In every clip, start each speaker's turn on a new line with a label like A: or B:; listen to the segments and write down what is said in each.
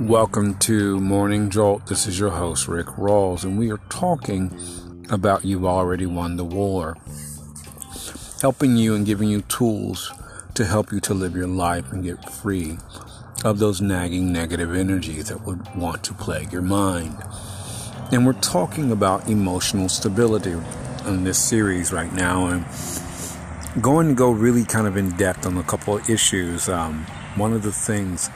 A: Welcome to Morning Jolt. This is your host, Rick Rawls, and we are talking about You've Already Won the War. Helping you and giving you tools to help you to live your life and get free of those nagging negative energies that would want to plague your mind. And we're talking about emotional stability in this series right now and going to go really kind of in depth on a couple of issues. Um, one of the things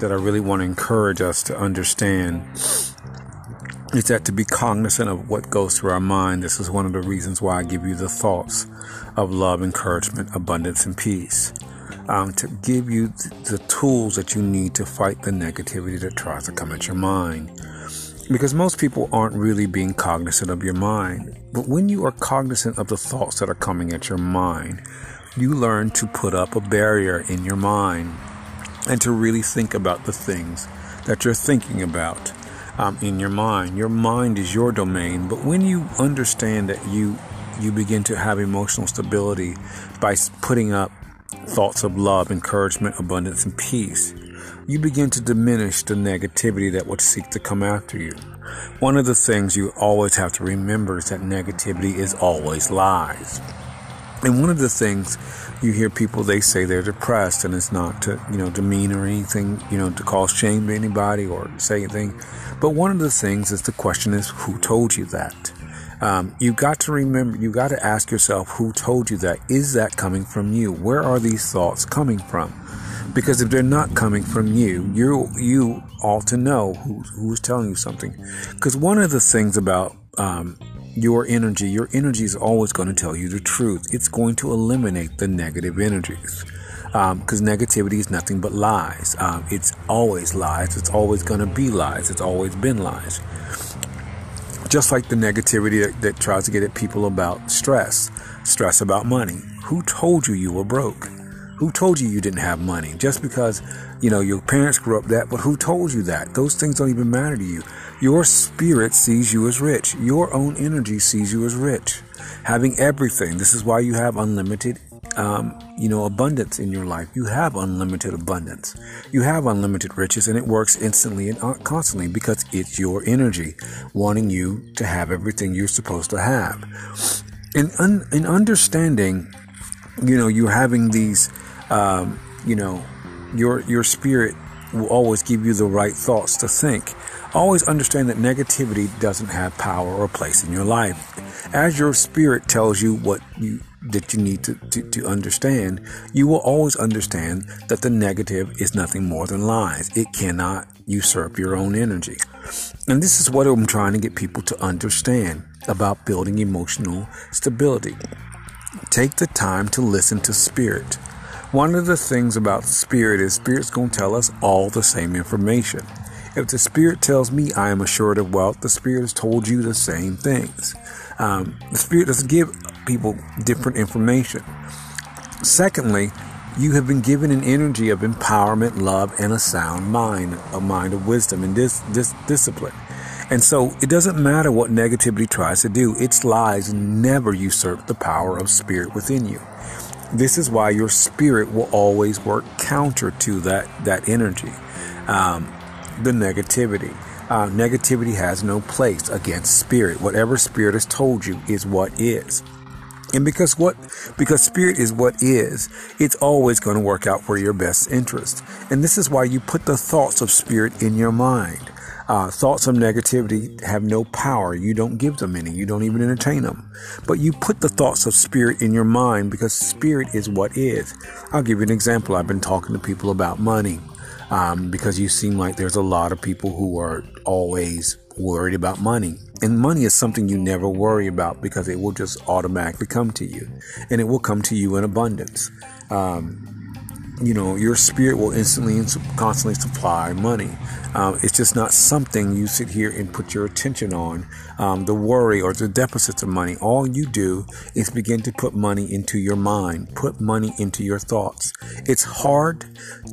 A: that I really want to encourage us to understand is that to be cognizant of what goes through our mind. This is one of the reasons why I give you the thoughts of love, encouragement, abundance, and peace. Um, to give you the tools that you need to fight the negativity that tries to come at your mind. Because most people aren't really being cognizant of your mind. But when you are cognizant of the thoughts that are coming at your mind, you learn to put up a barrier in your mind and to really think about the things that you're thinking about um, in your mind. Your mind is your domain, but when you understand that you you begin to have emotional stability by putting up thoughts of love, encouragement, abundance, and peace, you begin to diminish the negativity that would seek to come after you. One of the things you always have to remember is that negativity is always lies. And one of the things you hear people they say they're depressed and it's not to you know demean or anything you know to cause shame to anybody or say anything but one of the things is the question is who told you that um, you got to remember you got to ask yourself who told you that is that coming from you where are these thoughts coming from because if they're not coming from you you you ought to know who, who's telling you something because one of the things about um, your energy, your energy is always going to tell you the truth. It's going to eliminate the negative energies. Because um, negativity is nothing but lies. Um, it's always lies. It's always going to be lies. It's always been lies. Just like the negativity that, that tries to get at people about stress, stress about money. Who told you you were broke? Who told you you didn't have money? Just because, you know, your parents grew up that, but who told you that? Those things don't even matter to you. Your spirit sees you as rich. Your own energy sees you as rich. Having everything. This is why you have unlimited, um, you know, abundance in your life. You have unlimited abundance. You have unlimited riches, and it works instantly and uh, constantly because it's your energy wanting you to have everything you're supposed to have. In, un- in understanding, you know, you're having these, um, you know, your your spirit will always give you the right thoughts to think Always understand that negativity doesn't have power or place in your life. As your spirit tells you what you that you need to, to, to understand, you will always understand that the negative is nothing more than lies. It cannot usurp your own energy. And this is what I'm trying to get people to understand about building emotional stability. Take the time to listen to spirit. One of the things about spirit is spirit's going to tell us all the same information. If the Spirit tells me I am assured of wealth, the Spirit has told you the same things. Um, the Spirit doesn't give people different information. Secondly, you have been given an energy of empowerment, love, and a sound mind, a mind of wisdom and this, this discipline. And so it doesn't matter what negativity tries to do, its lies never usurp the power of spirit within you. This is why your spirit will always work counter to that, that energy. Um, the negativity. Uh, negativity has no place against spirit. Whatever spirit has told you is what is. And because what, because spirit is what is, it's always going to work out for your best interest. And this is why you put the thoughts of spirit in your mind. Uh, thoughts of negativity have no power. You don't give them any. You don't even entertain them. But you put the thoughts of spirit in your mind because spirit is what is. I'll give you an example. I've been talking to people about money um, because you seem like there's a lot of people who are always worried about money. And money is something you never worry about because it will just automatically come to you. And it will come to you in abundance. Um, you know, your spirit will instantly and constantly supply money. Um, it's just not something you sit here and put your attention on. Um, the worry or the deficits of money. All you do is begin to put money into your mind, put money into your thoughts. It's hard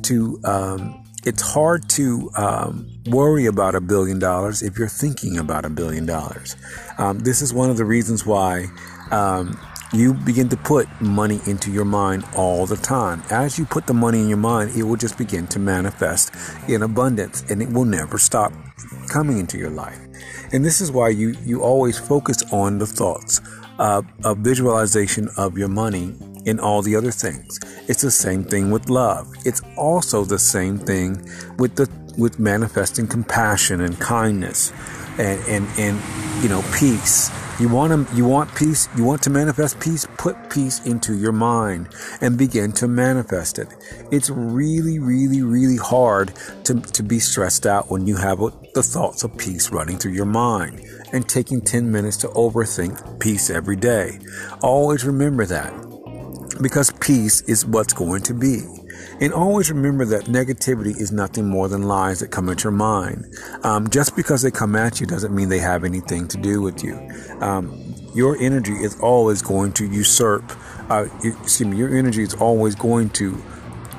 A: to um, it's hard to um, worry about a billion dollars if you're thinking about a billion dollars. Um, this is one of the reasons why um, you begin to put money into your mind all the time. As you put the money in your mind, it will just begin to manifest in abundance and it will never stop coming into your life. And this is why you, you always focus on the thoughts of visualization of your money and all the other things. It's the same thing with love. It's also the same thing with the with manifesting compassion and kindness and and, and you know peace you want to, you want peace, you want to manifest peace, put peace into your mind and begin to manifest it. It's really, really, really hard to, to be stressed out when you have the thoughts of peace running through your mind and taking 10 minutes to overthink peace every day. Always remember that because peace is what's going to be. And always remember that negativity is nothing more than lies that come at your mind. Um, just because they come at you doesn't mean they have anything to do with you. Um, your energy is always going to usurp. Uh, excuse me. Your energy is always going to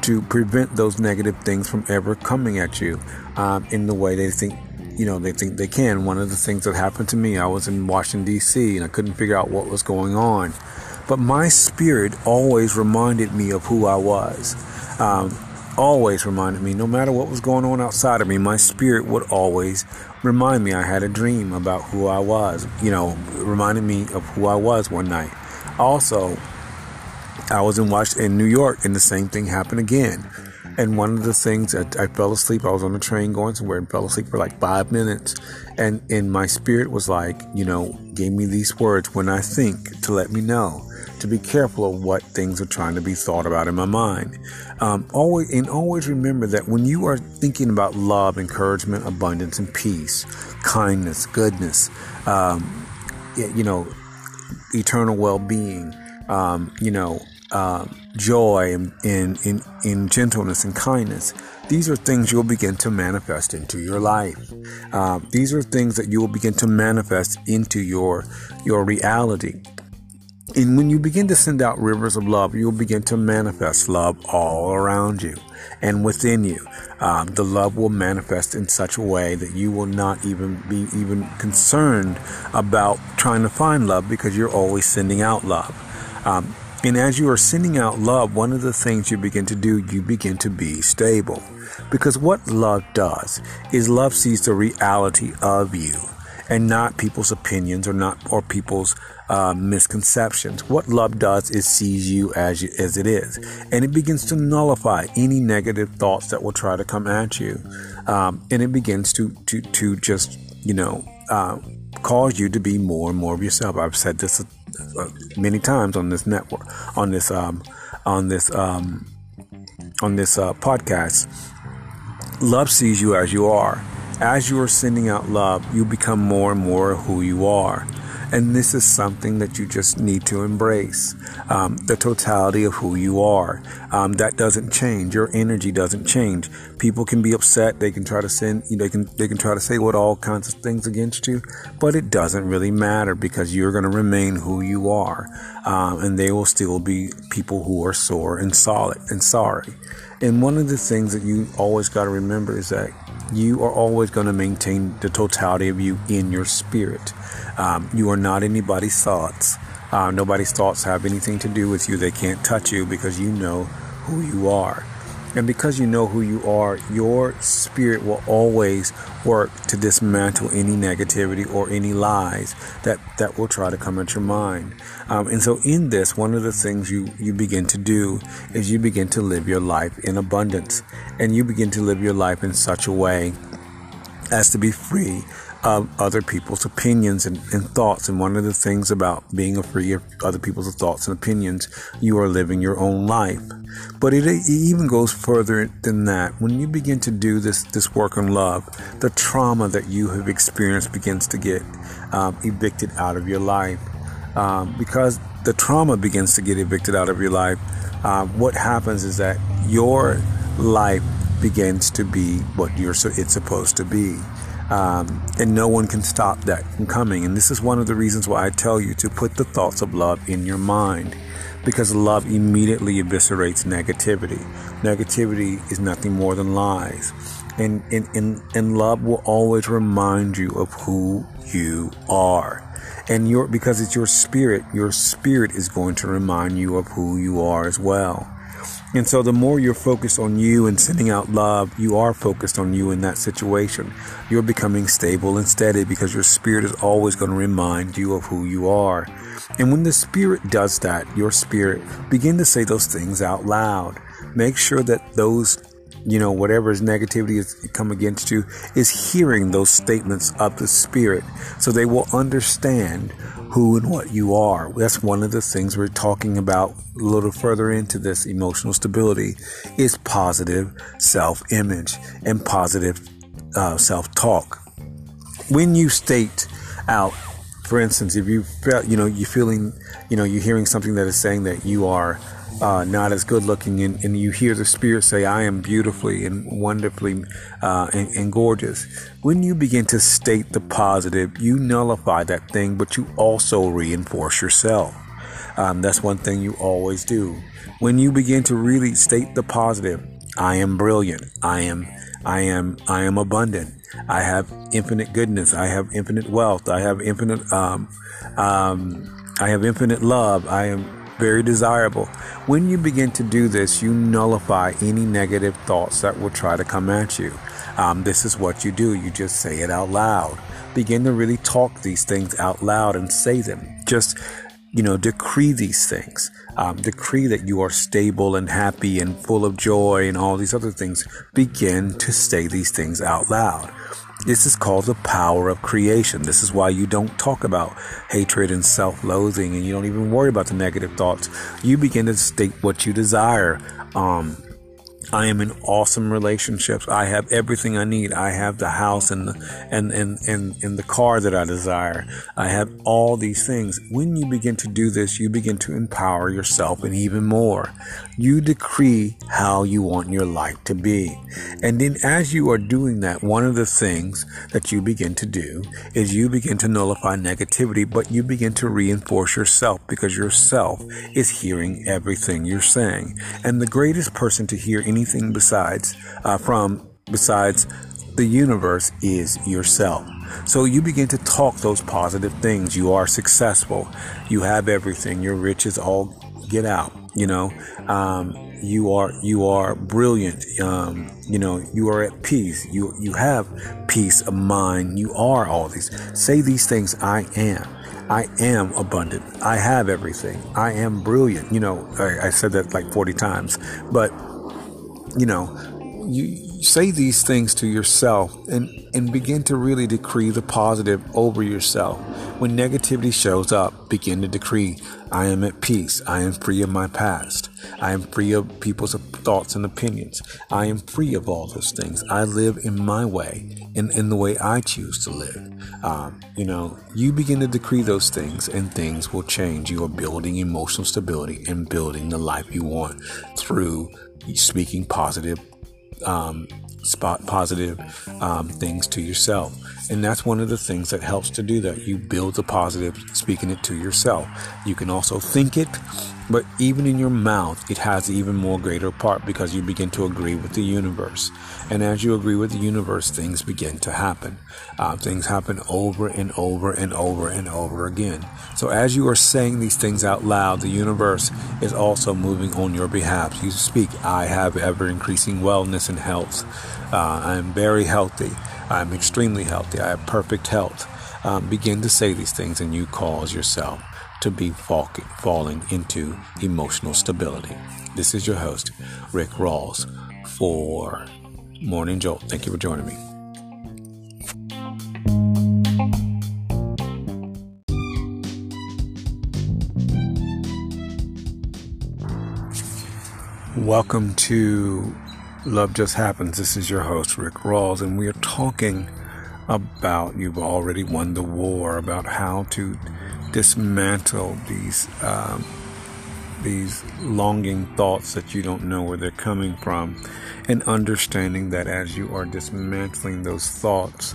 A: to prevent those negative things from ever coming at you um, in the way they think you know they think they can. One of the things that happened to me, I was in Washington D.C. and I couldn't figure out what was going on, but my spirit always reminded me of who I was um, always reminded me, no matter what was going on outside of me, my spirit would always remind me I had a dream about who I was, you know, reminded me of who I was one night. Also, I was in Washington, in New York, and the same thing happened again. And one of the things I, I fell asleep. I was on the train going somewhere and fell asleep for like five minutes. And and my spirit was like, you know, gave me these words when I think to let me know to be careful of what things are trying to be thought about in my mind. Um, always and always remember that when you are thinking about love, encouragement, abundance, and peace, kindness, goodness, um, you know, eternal well-being, um, you know, uh, joy and in, in, in gentleness and kindness. These are things you'll begin to manifest into your life. Uh, these are things that you will begin to manifest into your your reality. And when you begin to send out rivers of love, you'll begin to manifest love all around you and within you. Um, the love will manifest in such a way that you will not even be even concerned about trying to find love because you're always sending out love. Um, and as you are sending out love, one of the things you begin to do, you begin to be stable. Because what love does is love sees the reality of you and not people's opinions or not or people's uh, misconceptions. What love does is sees you as you, as it is, and it begins to nullify any negative thoughts that will try to come at you, um, and it begins to to to just you know uh, cause you to be more and more of yourself. I've said this uh, many times on this network, on this um, on this um, on this uh, podcast. Love sees you as you are as you are sending out love, you become more and more who you are. And this is something that you just need to embrace um, the totality of who you are. Um, that doesn't change. Your energy doesn't change. People can be upset. They can try to send, you know, they can, they can try to say what all kinds of things against you, but it doesn't really matter because you're going to remain who you are. Um, and they will still be people who are sore and solid and sorry. And one of the things that you always got to remember is that you are always going to maintain the totality of you in your spirit. Um, you are not anybody's thoughts. Uh, nobody's thoughts have anything to do with you. They can't touch you because you know who you are. And because you know who you are, your spirit will always work to dismantle any negativity or any lies that, that will try to come at your mind. Um, and so, in this, one of the things you, you begin to do is you begin to live your life in abundance. And you begin to live your life in such a way as to be free of other people's opinions and, and, thoughts. And one of the things about being free of other people's thoughts and opinions, you are living your own life. But it, it even goes further than that. When you begin to do this, this work on love, the trauma that you have experienced begins to get um, evicted out of your life. Um, because the trauma begins to get evicted out of your life, um, what happens is that your life begins to be what you're so it's supposed to be. Um, and no one can stop that from coming. And this is one of the reasons why I tell you to put the thoughts of love in your mind because love immediately eviscerates negativity. Negativity is nothing more than lies. And, and, and, and love will always remind you of who you are. And your because it's your spirit, your spirit is going to remind you of who you are as well. And so the more you're focused on you and sending out love, you are focused on you in that situation. You're becoming stable and steady because your spirit is always going to remind you of who you are. And when the spirit does that, your spirit begin to say those things out loud. Make sure that those you know, whatever is negativity is come against you is hearing those statements of the spirit so they will understand who and what you are. That's one of the things we're talking about a little further into this emotional stability is positive self-image and positive uh, self-talk. When you state out, for instance, if you felt, you know, you're feeling, you know, you're hearing something that is saying that you are uh, not as good looking, and, and, you hear the Spirit say, I am beautifully and wonderfully uh, and, and, gorgeous. When you begin to state the positive, you nullify that thing, but you also reinforce yourself. Um, that's one thing you always do. When you begin to really state the positive, I am brilliant. I am, I am, I am abundant. I have infinite goodness. I have infinite wealth. I have infinite, um, um, I have infinite love. I am very desirable. When you begin to do this, you nullify any negative thoughts that will try to come at you. Um, this is what you do. You just say it out loud. Begin to really talk these things out loud and say them. Just, you know, decree these things. Um, decree that you are stable and happy and full of joy and all these other things. Begin to say these things out loud. This is called the power of creation. This is why you don't talk about hatred and self loathing and you don't even worry about the negative thoughts. You begin to state what you desire. Um, I am in awesome relationships. I have everything I need. I have the house and the, and, and, and, and the car that I desire. I have all these things. When you begin to do this, you begin to empower yourself and even more. You decree how you want your life to be. And then as you are doing that, one of the things that you begin to do is you begin to nullify negativity, but you begin to reinforce yourself because yourself is hearing everything you're saying. And the greatest person to hear anything besides uh, from besides the universe is yourself. So you begin to talk those positive things. You are successful. You have everything. Your riches all get out. You know, um, you are you are brilliant. Um, you know, you are at peace. You you have peace of mind. You are all these. Say these things. I am. I am abundant. I have everything. I am brilliant. You know, I, I said that like 40 times, but you know, you say these things to yourself and, and begin to really decree the positive over yourself. When negativity shows up, begin to decree, I am at peace. I am free of my past. I am free of people's thoughts and opinions. I am free of all those things. I live in my way, in, in the way I choose to live. Um, you know, you begin to decree those things and things will change. You are building emotional stability and building the life you want through speaking positive um, spot positive um, things to yourself. And that's one of the things that helps to do that. You build the positive, speaking it to yourself. You can also think it, but even in your mouth, it has even more greater part because you begin to agree with the universe. And as you agree with the universe, things begin to happen. Uh, things happen over and over and over and over again. So as you are saying these things out loud, the universe is also moving on your behalf. You speak, I have ever increasing wellness and health. Uh, I am very healthy. I'm extremely healthy. I have perfect health. Um, begin to say these things and you cause yourself to be falling into emotional stability. This is your host, Rick Rawls, for Morning Jolt. Thank you for joining me. Welcome to Love Just Happens. This is your host, Rick Rawls, and we are talking about you've already won the war, about how to dismantle these um, these longing thoughts that you don't know where they're coming from, and understanding that as you are dismantling those thoughts,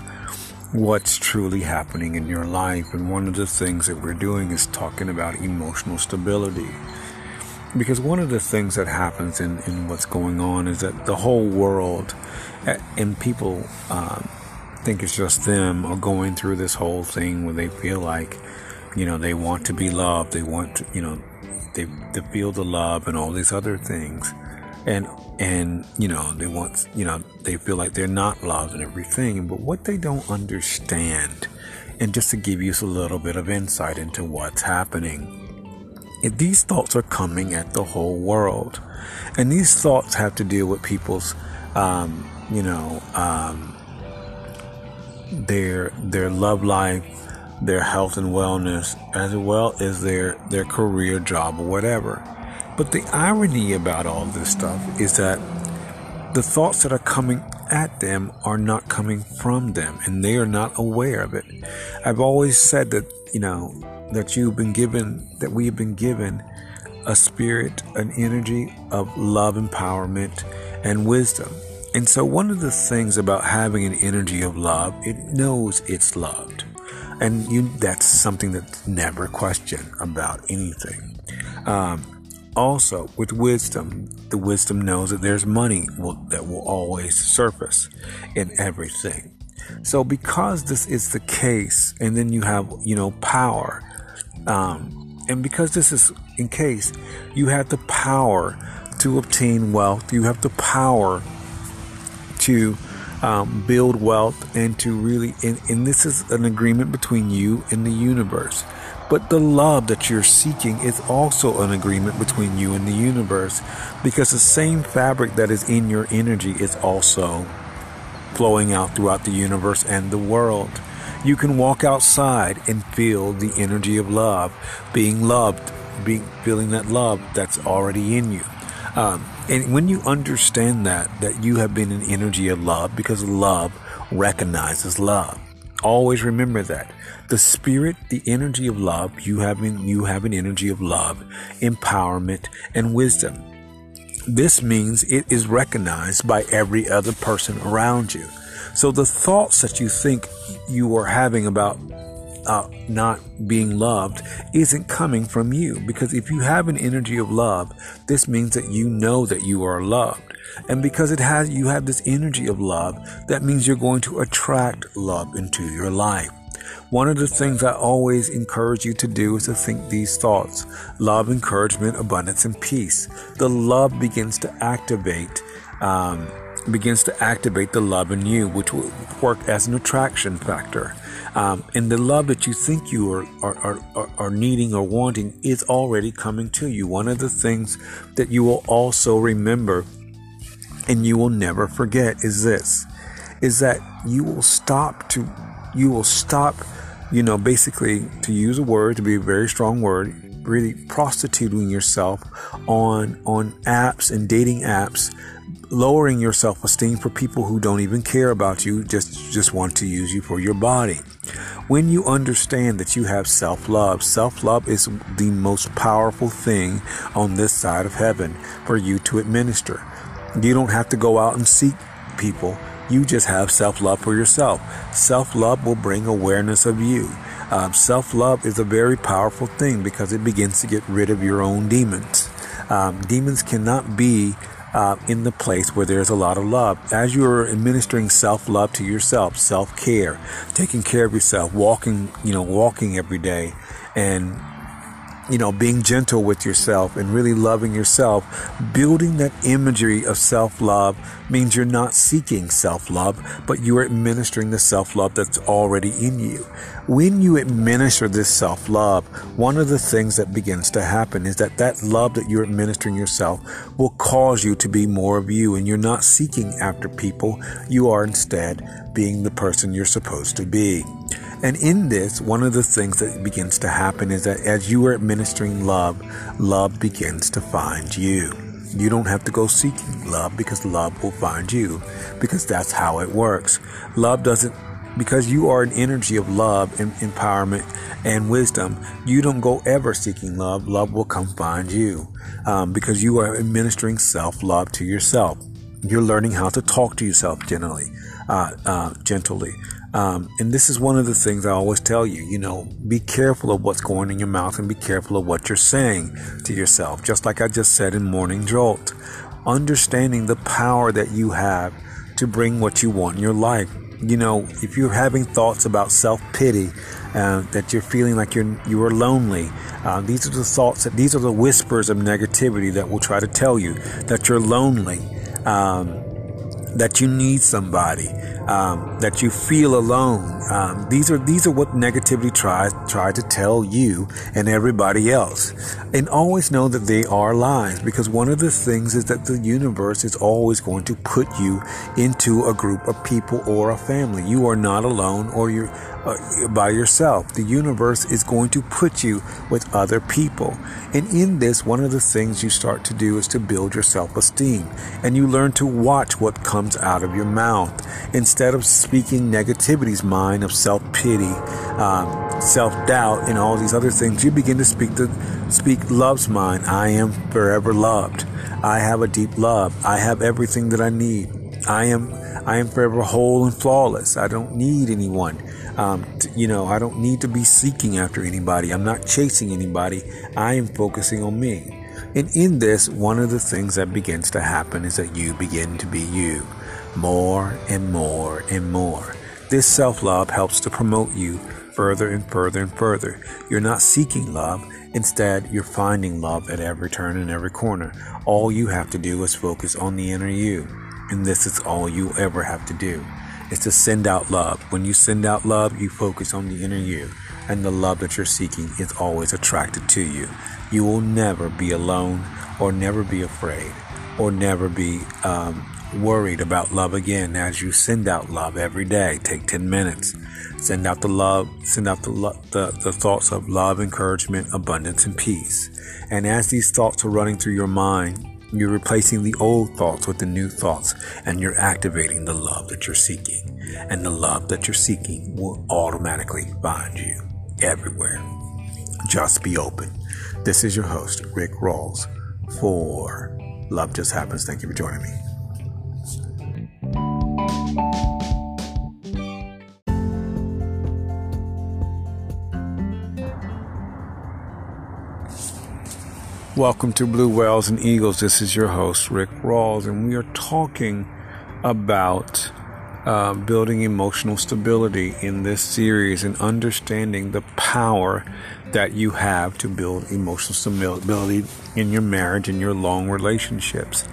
A: what's truly happening in your life. And one of the things that we're doing is talking about emotional stability. Because one of the things that happens in, in what's going on is that the whole world eh, and people um, think it's just them are going through this whole thing where they feel like you know, they want to be loved. They want to, you know, they, they feel the love and all these other things. And, and, you know, they want, you know, they feel like they're not loved and everything. But what they don't understand, and just to give you a little bit of insight into what's happening, these thoughts are coming at the whole world. And these thoughts have to deal with people's, um, you know, um, their their love life, their health and wellness, as well as their their career, job, or whatever. But the irony about all this stuff is that the thoughts that are coming at them are not coming from them, and they are not aware of it. I've always said that you know that you've been given, that we have been given a spirit, an energy of love, empowerment, and wisdom. And so, one of the things about having an energy of love, it knows it's loved. And you, that's something that's never questioned about anything. Um, also, with wisdom, the wisdom knows that there's money will, that will always surface in everything. So, because this is the case, and then you have, you know, power, um, and because this is in case, you have the power to obtain wealth, you have the power to um, build wealth and to really, and, and this is an agreement between you and the universe. But the love that you're seeking is also an agreement between you and the universe because the same fabric that is in your energy is also flowing out throughout the universe and the world. You can walk outside and feel the energy of love, being loved, being feeling that love that's already in you. Um, and when you understand that, that you have been an energy of love, because love recognizes love. Always remember that. The spirit, the energy of love, you have you have an energy of love, empowerment, and wisdom. This means it is recognized by every other person around you. So the thoughts that you think you are having about uh, not being loved isn't coming from you. Because if you have an energy of love, this means that you know that you are loved. And because it has, you have this energy of love, that means you're going to attract love into your life. One of the things I always encourage you to do is to think these thoughts love, encouragement, abundance, and peace. The love begins to activate. Um, begins to activate the love in you, which will work as an attraction factor. Um, and the love that you think you are, are, are, are needing or wanting is already coming to you. One of the things that you will also remember and you will never forget is this is that you will stop to you will stop you know basically to use a word to be a very strong word really prostituting yourself on on apps and dating apps lowering your self-esteem for people who don't even care about you just just want to use you for your body. When you understand that you have self-love self-love is the most powerful thing on this side of heaven for you to administer. You don't have to go out and seek people. You just have self-love for yourself. Self-love will bring awareness of you. Um, self-love is a very powerful thing because it begins to get rid of your own demons. Um, demons cannot be uh, in the place where there's a lot of love. As you are administering self love to yourself, self care, taking care of yourself, walking, you know, walking every day, and you know, being gentle with yourself and really loving yourself, building that imagery of self love means you're not seeking self love, but you are administering the self love that's already in you. When you administer this self love, one of the things that begins to happen is that that love that you're administering yourself will cause you to be more of you, and you're not seeking after people. You are instead being the person you're supposed to be. And in this, one of the things that begins to happen is that as you are administering love, love begins to find you. You don't have to go seeking love because love will find you because that's how it works. Love doesn't, because you are an energy of love and empowerment and wisdom, you don't go ever seeking love. Love will come find you um, because you are administering self love to yourself. You're learning how to talk to yourself gently, uh, uh, gently. Um, and this is one of the things I always tell you, you know, be careful of what's going in your mouth and be careful of what you're saying to yourself. Just like I just said in Morning Jolt, understanding the power that you have to bring what you want in your life. you know, if you're having thoughts about self pity, uh, that you're feeling like you're you are lonely, uh, these are the thoughts that these are the whispers of negativity that will try to tell you that you're lonely, um, that you need somebody, um, that you feel alone. Um, these are these are what negativity tries try to tell you and everybody else, and always know that they are lies because one of the things is that the universe is always going to put you into a group of people or a family. You are not alone, or you're uh, by yourself. The universe is going to put you with other people. And in this, one of the things you start to do is to build your self esteem. And you learn to watch what comes out of your mouth. Instead of speaking negativity's mind of self pity, um, self doubt, and all these other things, you begin to speak the speak love's mind. I am forever loved. I have a deep love. I have everything that I need. I am I am forever whole and flawless. I don't need anyone. Um, you know, I don't need to be seeking after anybody. I'm not chasing anybody. I am focusing on me. And in this, one of the things that begins to happen is that you begin to be you more and more and more. This self love helps to promote you further and further and further. You're not seeking love. Instead, you're finding love at every turn and every corner. All you have to do is focus on the inner you. And this is all you ever have to do is to send out love. When you send out love, you focus on the inner you, and the love that you're seeking is always attracted to you. You will never be alone, or never be afraid, or never be um, worried about love again as you send out love every day. Take 10 minutes. Send out the love, send out the, lo- the, the thoughts of love, encouragement, abundance, and peace. And as these thoughts are running through your mind, you're replacing the old thoughts with the new thoughts, and you're activating the love that you're seeking. And the love that you're seeking will automatically find you everywhere. Just be open. This is your host, Rick Rawls, for Love Just Happens. Thank you for joining me. Welcome to Blue Whales and Eagles. This is your host, Rick Rawls, and we are talking about uh, building emotional stability in this series and understanding the power that you have to build emotional stability in your marriage and your long relationships.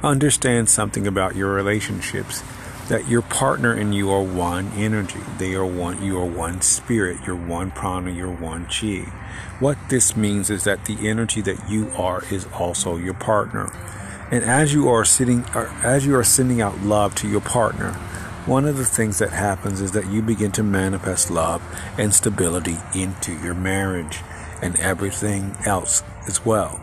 A: Understand something about your relationships that your partner and you are one energy. They are one, you are one spirit, you're one prana, you're one chi. What this means is that the energy that you are is also your partner. And as you are sitting, uh, as you are sending out love to your partner, one of the things that happens is that you begin to manifest love and stability into your marriage and everything else as well.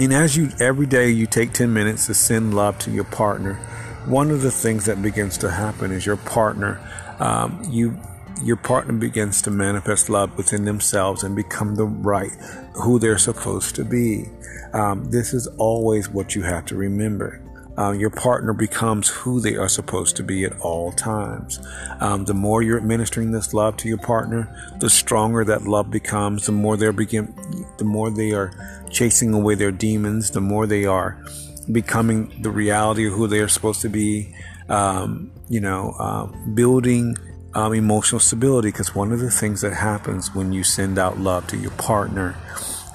A: And as you every day you take 10 minutes to send love to your partner, one of the things that begins to happen is your partner, um, you your partner begins to manifest love within themselves and become the right who they're supposed to be. Um, this is always what you have to remember. Uh, your partner becomes who they are supposed to be at all times. Um, the more you're administering this love to your partner, the stronger that love becomes. The more they begin, the more they are chasing away their demons. The more they are becoming the reality of who they are supposed to be, um, you know, uh, building um, emotional stability. Because one of the things that happens when you send out love to your partner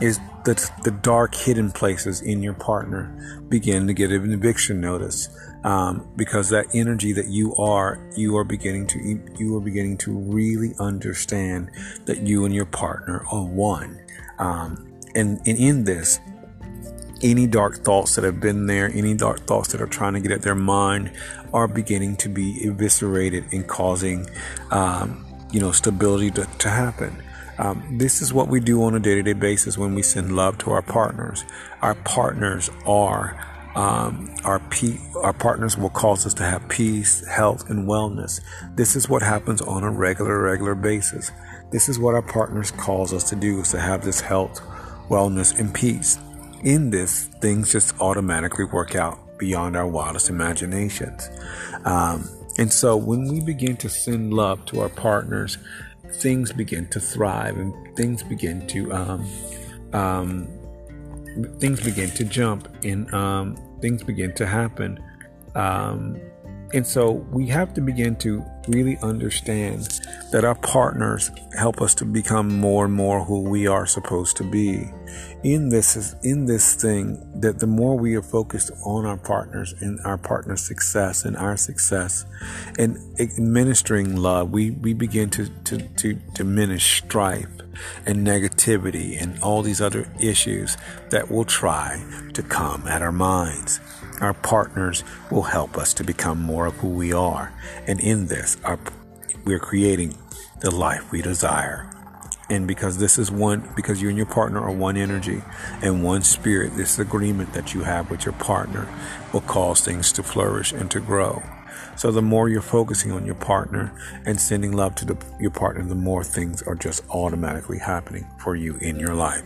A: is that the dark hidden places in your partner begin to get an eviction notice. Um, because that energy that you are, you are beginning to, you are beginning to really understand that you and your partner are one. Um, and, and in this, any dark thoughts that have been there, any dark thoughts that are trying to get at their mind, are beginning to be eviscerated and causing, um, you know, stability to, to happen. Um, this is what we do on a day to day basis when we send love to our partners. Our partners are. Um, our pe- our partners will cause us to have peace, health, and wellness. This is what happens on a regular, regular basis. This is what our partners cause us to do: is to have this health, wellness, and peace in this, things just automatically work out beyond our wildest imaginations. Um, and so when we begin to send love to our partners, things begin to thrive and things begin to um, um, things begin to jump and um, things begin to happen. Um, And so we have to begin to really understand that our partners help us to become more and more who we are supposed to be. In this in this thing that the more we are focused on our partners and our partner's success and our success and administering love, we, we begin to, to, to diminish strife and negativity and all these other issues that will try to come at our minds. Our partners will help us to become more of who we are. And in this, our, we're creating the life we desire. And because this is one, because you and your partner are one energy and one spirit, this agreement that you have with your partner will cause things to flourish and to grow. So the more you're focusing on your partner and sending love to the, your partner, the more things are just automatically happening for you in your life.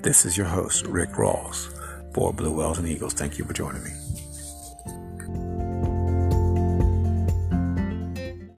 A: This is your host, Rick Rawls for Blue Whales and Eagles. Thank you for joining me.